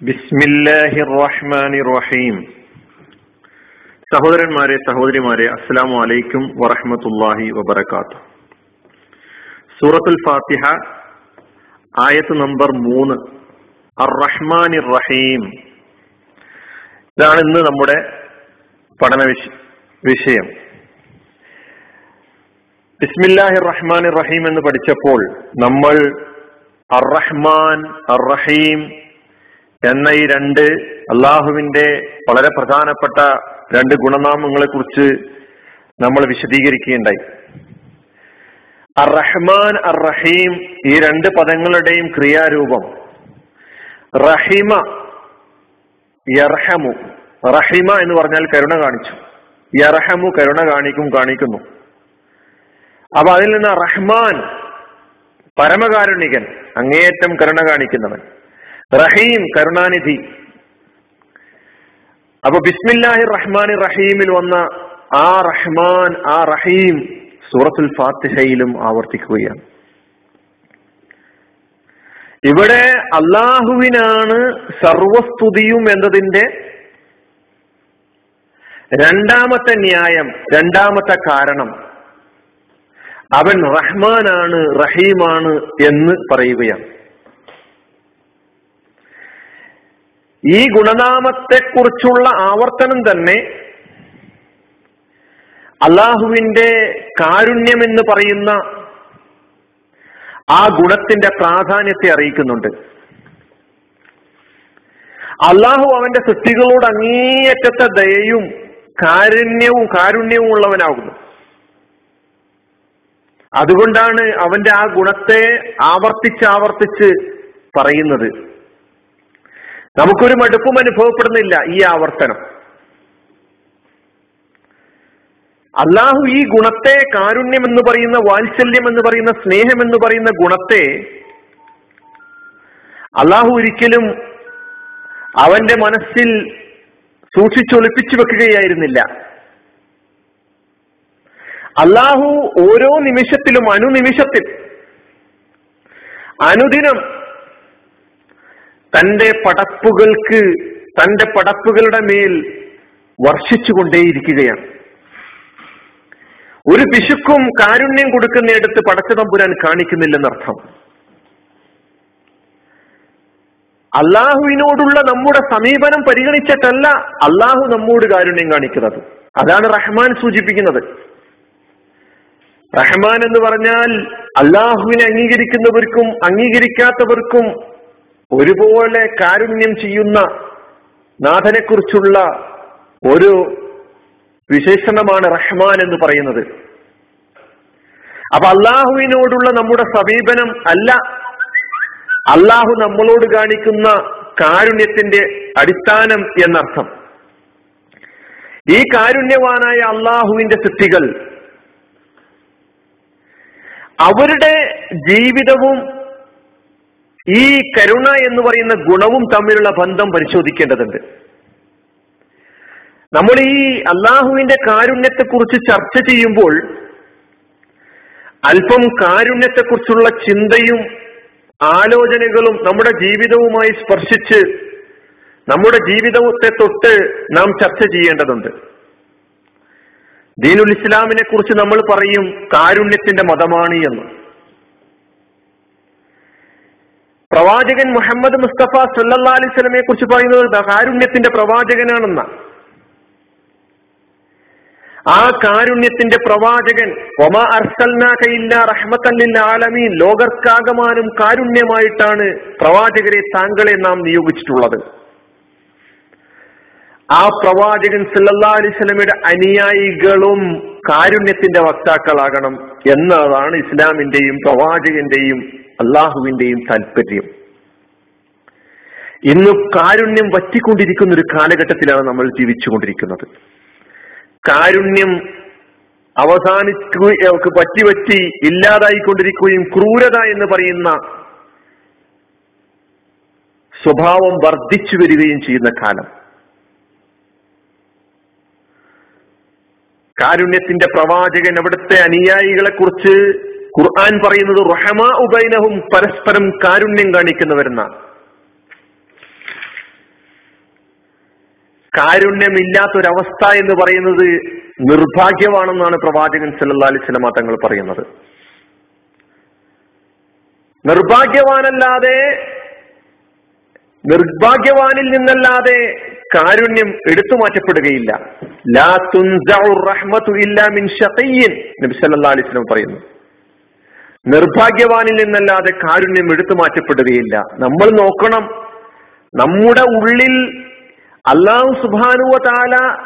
ബിസ്മില്ലാഹി റഹ്മാനി റഹീം സഹോദരന്മാരെ സഹോദരിമാരെ അസ്സാം വലൈക്കും വറഹമത്തല്ലാഹി വബർക്കാത്തു സൂറത്തുൽ ഫാത്തിഹ ആയത്ത് നമ്പർ മൂന്ന്. അർ റഹ്മാനി റഹീം ഇതാണ് ഇന്ന് നമ്മുടെ പഠന വിഷയം. ബിസ്മില്ലാഹി റഹ്മാൻ റഹീം എന്ന് പഠിച്ചപ്പോൾ നമ്മൾ അർ റഹ്മാൻ അർ റഹീം എന്ന ഈ രണ്ട് അള്ളാഹുവിന്റെ വളരെ പ്രധാനപ്പെട്ട രണ്ട് ഗുണനാമങ്ങളെ കുറിച്ച് നമ്മൾ വിശദീകരിക്കുകയുണ്ടായി. അർ റഹ്മാൻ അർ റഹീം ഈ രണ്ട് പദങ്ങളുടെയും ക്രിയാരൂപം. റഹിമ യർഹമു. റഹിമ എന്ന് പറഞ്ഞാൽ കരുണ കാണിച്ചു. യർഹമു കരുണ കാണിക്കും കാണിക്കുന്നു. അപ്പൊ അതിൽ നിന്ന് റഹ്മാൻ പരമകാരുണികൻ അങ്ങേയറ്റം കരുണ കാണിക്കുന്നവൻ. റഹീം കരുണാനിധി. അപ്പൊ ബിസ്മില്ലാഹി റഹ്മാൻ റഹീമിൽ വന്ന ആ റഹ്മാൻ ആ റഹീം സൂറത്തുൽ ഫാത്തിഹയിലും ആവർത്തിക്കുകയാണ്. ഇവിടെ അള്ളാഹുവിനാണ് സർവസ്തുതിയും എന്നതിന്റെ രണ്ടാമത്തെ ന്യായം രണ്ടാമത്തെ കാരണം. അവൻ റഹ്മാനാണ് റഹീമാണ് എന്ന് പറയുകയാണ്. ഈ ഗുണനാമത്തെക്കുറിച്ചുള്ള ആവർത്തനം തന്നെ അള്ളാഹുവിന്റെ കാരുണ്യം എന്ന് പറയുന്ന ആ ഗുണത്തിന്റെ പ്രാധാന്യത്തെ അറിയിക്കുന്നുണ്ട്. അള്ളാഹു അവന്റെ സൃഷ്ടികളോട് അങ്ങേയറ്റത്തെ ദയയും കാരുണ്യവും കാരുണ്യവും ഉള്ളവനാകുന്നു. അതുകൊണ്ടാണ് അവന്റെ ആ ഗുണത്തെ ആവർത്തിച്ച് ആവർത്തിച്ച് പറയുന്നത്. നമുക്കൊരു മടുപ്പും അനുഭവപ്പെടുന്നില്ല ഈ ആവർത്തനം. അള്ളാഹു ഈ ഗുണത്തെ കാരുണ്യം എന്ന് പറയുന്ന വാത്സല്യം എന്ന് പറയുന്ന സ്നേഹം എന്ന് പറയുന്ന ഗുണത്തെ അള്ളാഹു ഒരിക്കലും അവന്റെ മനസ്സിൽ സൂക്ഷിച്ചൊളിപ്പിച്ചു വെക്കുകയായിരുന്നില്ല. അള്ളാഹു ഓരോ നിമിഷത്തിലും അനുനിമിഷത്തിൽ അനുദിനം തന്റെ പടപ്പുകൾക്ക് തന്റെ പടപ്പുകളുടെ മേൽ വർഷിച്ചുകൊണ്ടേയിരിക്കുകയാണ്. ഒരു പിശുക്കും കാരുണ്യം കൊടുക്കുന്നിടത്ത് പടച്ചതമ്പുരാൻ കാണിക്കുന്നില്ലെന്നർത്ഥം. അള്ളാഹുവിനോടുള്ള നമ്മുടെ സമീപനം പരിഗണിച്ചിട്ടല്ല അള്ളാഹു നമ്മോട് കാരുണ്യം കാണിക്കുന്നത്. അതാണ് റഹ്മാൻ സൂചിപ്പിക്കുന്നത്. റഹ്മാൻ എന്ന് പറഞ്ഞാൽ അള്ളാഹുവിനെ അംഗീകരിക്കുന്നവർക്കും അംഗീകരിക്കാത്തവർക്കും ഒരുപോലെ കാരുണ്യം ചെയ്യുന്ന നാഥനെ കുറിച്ചുള്ള ഒരു വിശേഷണമാണ് റഹ്മാൻ എന്ന് പറയുന്നത്. അപ്പൊ അള്ളാഹുവിനോടുള്ള നമ്മുടെ സമീപനം അല്ല. അള്ളാഹു നമ്മളോട് കാണിക്കുന്ന കാരുണ്യത്തിന്റെ അടിസ്ഥാനം എന്നർത്ഥം. ഈ കാരുണ്യവാനായ അള്ളാഹുവിന്റെ സൃഷ്ടികൾ അവരുടെ ജീവിതവും ഈ കരുണ എന്ന് പറയുന്ന ഗുണവും തമ്മിലുള്ള ബന്ധം പരിശോധിക്കേണ്ടതുണ്ട്. നമ്മൾ ഈ അള്ളാഹുവിന്റെ കാരുണ്യത്തെക്കുറിച്ച് ചർച്ച ചെയ്യുമ്പോൾ അല്പം കാരുണ്യത്തെക്കുറിച്ചുള്ള ചിന്തയും ആലോചനകളും നമ്മുടെ ജീവിതവുമായി സ്പർശിച്ച് നമ്മുടെ ജീവിതത്തെ തൊട്ട് നാം ചർച്ച ചെയ്യേണ്ടതുണ്ട്. ദീനുൽ ഇസ്ലാമിനെ കുറിച്ച് നമ്മൾ പറയും കാരുണ്യത്തിന്റെ മതമാണ് എന്ന്. പ്രവാചകൻ മുഹമ്മദ് മുസ്തഫ സല്ലാ അലൈഹി കുറിച്ച് പറയുന്നത് കാരുണ്യത്തിന്റെ പ്രവാചകനാണെന്ന. ആ കാരുണ്യത്തിന്റെ പ്രവാചകൻ ആലമീൻ ലോകർക്കാകമാനും കാരുണ്യമായിട്ടാണ് പ്രവാചകരെ താങ്കളെ നാം നിയോഗിച്ചിട്ടുള്ളത്. ആ പ്രവാചകൻ സല്ലല്ലാ അലൈഹി അനുയായികളും കാരുണ്യത്തിന്റെ വക്താക്കളാകണം എന്നതാണ് ഇസ്ലാമിന്റെയും പ്രവാചകന്റെയും അള്ളാഹുവിന്റെയും താല്പര്യം. ഇന്ന് കാരുണ്യം വറ്റിക്കൊണ്ടിരിക്കുന്ന ഒരു കാലഘട്ടത്തിലാണ് നമ്മൾ ജീവിച്ചുകൊണ്ടിരിക്കുന്നത്. കാരുണ്യം അവസാനിക്കുക പറ്റി പറ്റി ഇല്ലാതായിക്കൊണ്ടിരിക്കുകയും ക്രൂരത എന്ന് പറയുന്ന സ്വഭാവം വർദ്ധിച്ചു വരികയും ചെയ്യുന്ന കാലം. കാരുണ്യത്തിന്റെ പ്രവാചകൻ അവിടുത്തെ അനുയായികളെ കുറിച്ച് ഖുർആൻ പറയുന്നത് റഹമാ ഉബൈനഹും പരസ്പരം കാരുണ്യം കാണിക്കുന്നവരെന്നാണ് കാരുണ്യമില്ലാത്തൊരവസ്ഥ എന്ന് പറയുന്നത് നിർഭാഗ്യമാണെന്നാണ് പ്രവാചകൻ സല്ലല്ലാഹു അലൈഹി വസല്ലമ തങ്ങൾ പറയുന്നത്. നിർഭാഗ്യവാനല്ലാതെ നിർഭാഗ്യവാനിൽ നിന്നല്ലാതെ കാരുണ്യം എടുത്തു മാറ്റപ്പെടുകയില്ല. ലാ തുൻസഉർ ഇല്ലാ മിൻ നബി സല്ലല്ലാഹു അലൈഹി വസല്ലം പറയുന്നു. നിർഭാഗ്യവാനിൽ നിന്നല്ലാതെ കാരുണ്യം എടുത്തു മാറ്റപ്പെടുകയില്ല. നമ്മൾ നോക്കണം. നമ്മുടെ ഉള്ളിൽ അള്ളാഹു സുബാനുവ താല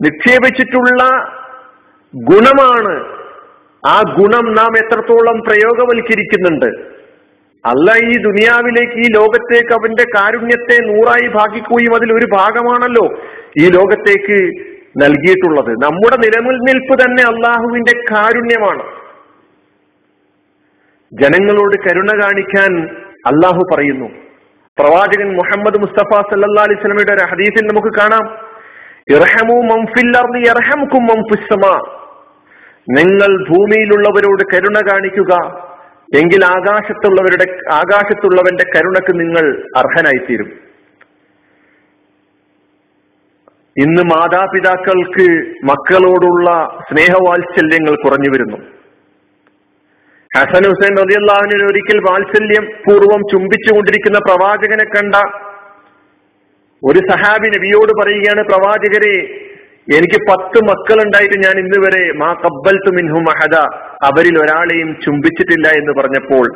നിക്ഷേപിച്ചിട്ടുള്ള ഗുണമാണ്. ആ ഗുണം നാം എത്രത്തോളം പ്രയോഗവൽക്കരിക്കുന്നുണ്ട്. അല്ല ഈ ദുനിയാവിലേക്ക് ഈ ലോകത്തേക്ക് അവന്റെ കാരുണ്യത്തെ നൂറായി ഭാഗിക്കുകയും അതിൽ ഒരു ഭാഗമാണല്ലോ ഈ ലോകത്തേക്ക് നൽകിയിട്ടുള്ളത്. നമ്മുടെ നിലനിൽപ്പ് തന്നെ അള്ളാഹുവിന്റെ കാരുണ്യമാണ്. ജനങ്ങളോട് കരുണ കാണിക്കാൻ അള്ളാഹു പറയുന്നു. പ്രവാചകൻ മുഹമ്മദ് മുസ്തഫ സല്ലാ അലൈഹി സ്വലമയുടെ ഒരു ഹദീസിൽ നമുക്ക് കാണാം. നിങ്ങൾ ഭൂമിയിലുള്ളവരോട് കരുണ കാണിക്കുക. എങ്കിൽ ആകാശത്തുള്ളവരുടെ ആകാശത്തുള്ളവന്റെ കരുണക്ക് നിങ്ങൾ അർഹനായിത്തീരും. ഇന്ന് മാതാപിതാക്കൾക്ക് മക്കളോടുള്ള സ്നേഹവാത്സല്യങ്ങൾ കുറഞ്ഞു വരുന്നു. ഹസൻ ഹുസൈൻ റതിയല്ലാഹുവിന് ഒരിക്കൽ വാത്സല്യം പൂർവം ചുംബിച്ചുകൊണ്ടിരിക്കുന്ന പ്രവാചകനെ കണ്ട ഒരു സഹാബി നബിയോട് പറയുകയാണ് പ്രവാചകരെ എനിക്ക് പത്ത് മക്കളുണ്ടായിട്ട് ഞാൻ ഇന്ന് വരെ മാ കബ്ബൽ മിൻഹു മഹദ അവരിൽ ഒരാളെയും ചുംബിച്ചിട്ടില്ല എന്ന് പറഞ്ഞപ്പോൾ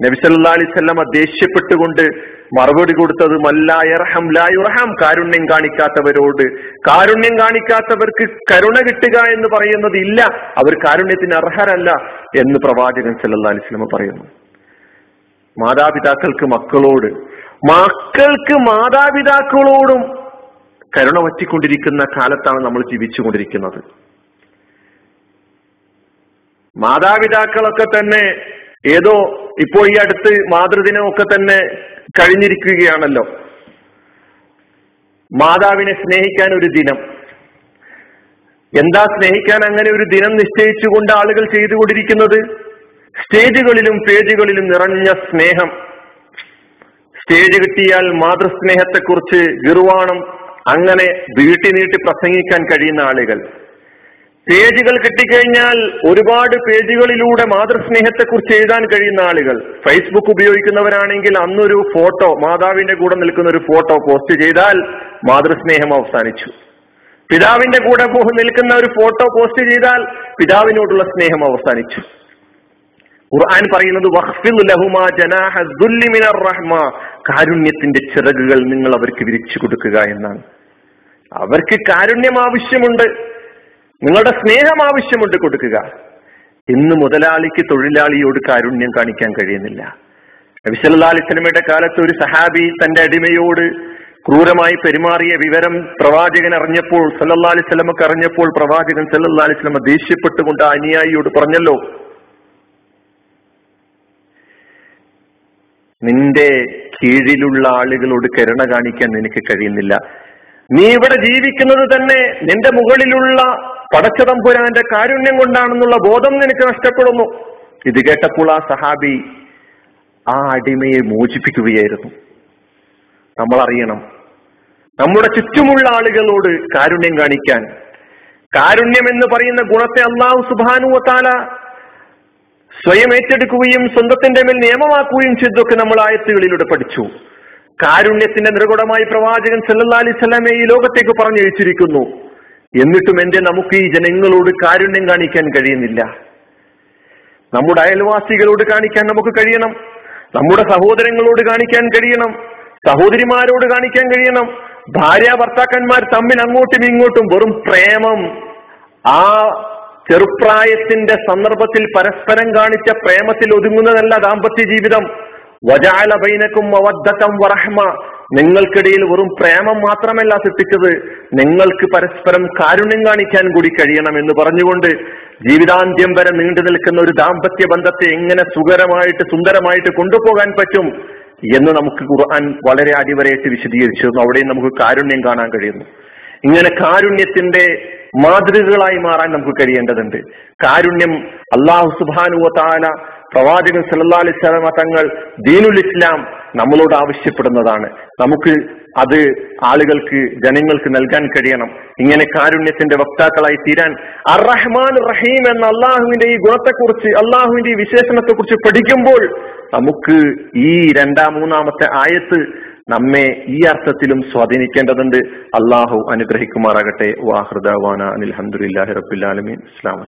നബിസല്ലാ സല്ലാ അലിസ്വല്ലമ ദേഷ്യപ്പെട്ടുകൊണ്ട് മറുപടി കൊടുത്തത് മല്ലായർഹം ലായുറഹം കാരുണ്യം കാണിക്കാത്തവരോട് കാരുണ്യം കാണിക്കാത്തവർക്ക് കരുണ കിട്ടുക എന്ന് പറയുന്നത് ഇല്ല. അവർ കാരുണ്യത്തിന് അർഹരല്ല എന്ന് പ്രവാചകൻ സല്ലാ അലിസ്ലമ പറയുന്നു. മാതാപിതാക്കൾക്ക് മക്കളോട് മക്കൾക്ക് മാതാപിതാക്കളോടും കരുണ വറ്റിക്കൊണ്ടിരിക്കുന്ന കാലത്താണ് നമ്മൾ ജീവിച്ചുകൊണ്ടിരിക്കുന്നത്. മാതാപിതാക്കളൊക്കെ തന്നെ ഏതോ ഇപ്പോ ഈ അടുത്ത് മാതൃദിനമൊക്കെ തന്നെ കഴിഞ്ഞിരിക്കുകയാണല്ലോ. മാതാവിനെ സ്നേഹിക്കാൻ ഒരു ദിനം. എന്താ സ്നേഹിക്കാൻ അങ്ങനെ ഒരു ദിനം നിശ്ചയിച്ചുകൊണ്ട് ആളുകൾ ചെയ്തുകൊണ്ടിരിക്കുന്നത്? സ്റ്റേജുകളിലും പേജുകളിലും നിറഞ്ഞ സ്നേഹം. സ്റ്റേജ് കിട്ടിയാൽ മാതൃസ്നേഹത്തെക്കുറിച്ച് ഗിർവാണം അങ്ങനെ വീട്ടി നീട്ടി പ്രസംഗിക്കാൻ കഴിയുന്ന ആളുകൾ. പേജുകൾ കിട്ടിക്കഴിഞ്ഞാൽ ഒരുപാട് പേജുകളിലൂടെ മാതൃസ്നേഹത്തെക്കുറിച്ച് എഴുതാൻ കഴിയുന്ന ആളുകൾ. ഫേസ്ബുക്ക് ഉപയോഗിക്കുന്നവരാണെങ്കിൽ അന്നൊരു ഫോട്ടോ മാതാവിന്റെ കൂടെ നിൽക്കുന്ന ഒരു ഫോട്ടോ പോസ്റ്റ് ചെയ്താൽ മാതൃസ്നേഹം അവസാനിച്ചു. പിതാവിന്റെ കൂടെ നിൽക്കുന്ന ഒരു ഫോട്ടോ പോസ്റ്റ് ചെയ്താൽ പിതാവിനോടുള്ള സ്നേഹം അവസാനിച്ചു. ഖുർആൻ പറയുന്നത് കാരുണ്യത്തിന്റെ ചിറകുകൾ നിങ്ങൾ അവർക്ക് വിരിച്ചു കൊടുക്കുക എന്നാണ്. അവർക്ക് കാരുണ്യം ആവശ്യമുണ്ട്. നിങ്ങളുടെ സ്നേഹം ആവശ്യമുണ്ട് കൊടുക്കുക. ഇന്ന് മുതലാളിക്ക് തൊഴിലാളിയോട് കാരുണ്യം കാണിക്കാൻ കഴിയുന്നില്ല. നബിസല്ലാ സിനിമയുടെ കാലത്ത് ഒരു സഹാബി തന്റെ അടിമയോട് ക്രൂരമായി പെരുമാറിയ വിവരം പ്രവാചകൻ അറിഞ്ഞപ്പോൾ സല്ലല്ലാ അലിസ്ലമക്ക് അറിഞ്ഞപ്പോൾ പ്രവാചകൻ സല്ലല്ലാ അലിസ്ലമ ദേഷ്യപ്പെട്ടുകൊണ്ട് അനുയായിയോട് പറഞ്ഞല്ലോ നിന്റെ കീഴിലുള്ള ആളുകളോട് കരുണ കാണിക്കാൻ നിനക്ക് കഴിയുന്നില്ല. നീ ഇവിടെ ജീവിക്കുന്നത് തന്നെ നിന്റെ മുകളിലുള്ള പടച്ചതമ്പുരാന്റെ കാരുണ്യം കൊണ്ടാണെന്നുള്ള ബോധം നിനക്ക് നഷ്ടപ്പെടുന്നു. ഇത് കേട്ടപ്പോൾ ആ സഹാബി ആ അടിമയെ മോചിപ്പിക്കുകയായിരുന്നു. നമ്മൾ അറിയണം നമ്മുടെ ചുറ്റുമുള്ള ആളുകളോട് കാരുണ്യം കാണിക്കാൻ. കാരുണ്യം എന്ന് പറയുന്ന ഗുണത്തെ അള്ളാഹു സുബാനുവത്താല സ്വയം ഏറ്റെടുക്കുകയും സ്വന്തത്തിന്റെ മേൽ നിയമമാക്കുകയും ചെയ്തൊക്കെ നമ്മൾ ആയത്തുകളിലൂടെ പഠിച്ചു. കാരുണ്യത്തിന്റെ നിർഗുണമായി പ്രവാചകൻ സല്ലല്ലാ അലൈഹി സ്വലാമെ ഈ ലോകത്തേക്ക് പറഞ്ഞയച്ചിരിക്കുന്നു. എന്നിട്ടും എന്റെ നമുക്ക് ഈ ജനങ്ങളോട് കാരുണ്യം കാണിക്കാൻ കഴിയുന്നില്ല. നമ്മുടെ അയൽവാസികളോട് കാണിക്കാൻ നമുക്ക് കഴിയണം. നമ്മുടെ സഹോദരങ്ങളോട് കാണിക്കാൻ കഴിയണം. സഹോദരിമാരോട് കാണിക്കാൻ കഴിയണം. ഭാര്യ ഭർത്താക്കന്മാർ തമ്മിൽ അങ്ങോട്ടും ഇങ്ങോട്ടും വെറും പ്രേമം. ആ ചെറുപ്രായത്തിന്റെ സന്ദർഭത്തിൽ പരസ്പരം കാണിച്ച പ്രേമത്തിൽ ഒതുങ്ങുന്നതല്ല ദാമ്പത്യ ജീവിതം. വജാല ബൈനക്കും അവദ്ധത്തം വറഹ്മ. നിങ്ങൾക്കിടയിൽ വെറും പ്രേമം മാത്രമല്ല സൃഷ്ടിച്ചത്. നിങ്ങൾക്ക് പരസ്പരം കാരുണ്യം കാണിക്കാൻ കൂടി കഴിയണം എന്ന് പറഞ്ഞുകൊണ്ട് ജീവിതാന്ത്യം വരെ നീണ്ടു നിൽക്കുന്ന ഒരു ദാമ്പത്യ ബന്ധത്തെ എങ്ങനെ സുഖരമായിട്ട് സുന്ദരമായിട്ട് കൊണ്ടുപോകാൻ പറ്റും എന്ന് നമുക്ക് ഖുർആൻ വളരെ അടിവരയിട്ട് വിശദീകരിച്ചു. അവിടെയും നമുക്ക് കാരുണ്യം കാണാൻ കഴിയുന്നു. ഇങ്ങനെ കാരുണ്യത്തിന്റെ മാതൃകകളായി മാറാൻ നമുക്ക് കഴിയേണ്ടതുണ്ട്. കാരുണ്യം അള്ളാഹു സുബാനുവ താല പ്രവാചകൻ സല്ലാ അലൈഹി സ്വലമ തങ്ങൾ ദീനുൽ ഇസ്ലാം നമ്മളോട് ആവശ്യപ്പെടുന്നതാണ്. നമുക്ക് അത് ആളുകൾക്ക് ജനങ്ങൾക്ക് നൽകാൻ കഴിയണം. ഇങ്ങനെ കാരുണ്യത്തിന്റെ വക്താക്കളായി തീരാൻ അർ റഹ്മാൻ റഹീം എന്ന അള്ളാഹുവിന്റെ ഈ ഗുണത്തെക്കുറിച്ച് അള്ളാഹുവിന്റെ ഈ വിശേഷണത്തെ കുറിച്ച് പഠിക്കുമ്പോൾ നമുക്ക് ഈ രണ്ടാം മൂന്നാമത്തെ ആയത്ത് നമ്മെ ഈ അർത്ഥത്തിലും സ്വാധീനിക്കേണ്ടതുണ്ട്. അള്ളാഹു അനുഗ്രഹിക്കുമാറാകട്ടെ. വാഹൃദാന അനിൽ അഹമ്മദില്ലാഹി റബുല്ലാലമീൻ ഇസ്ലാം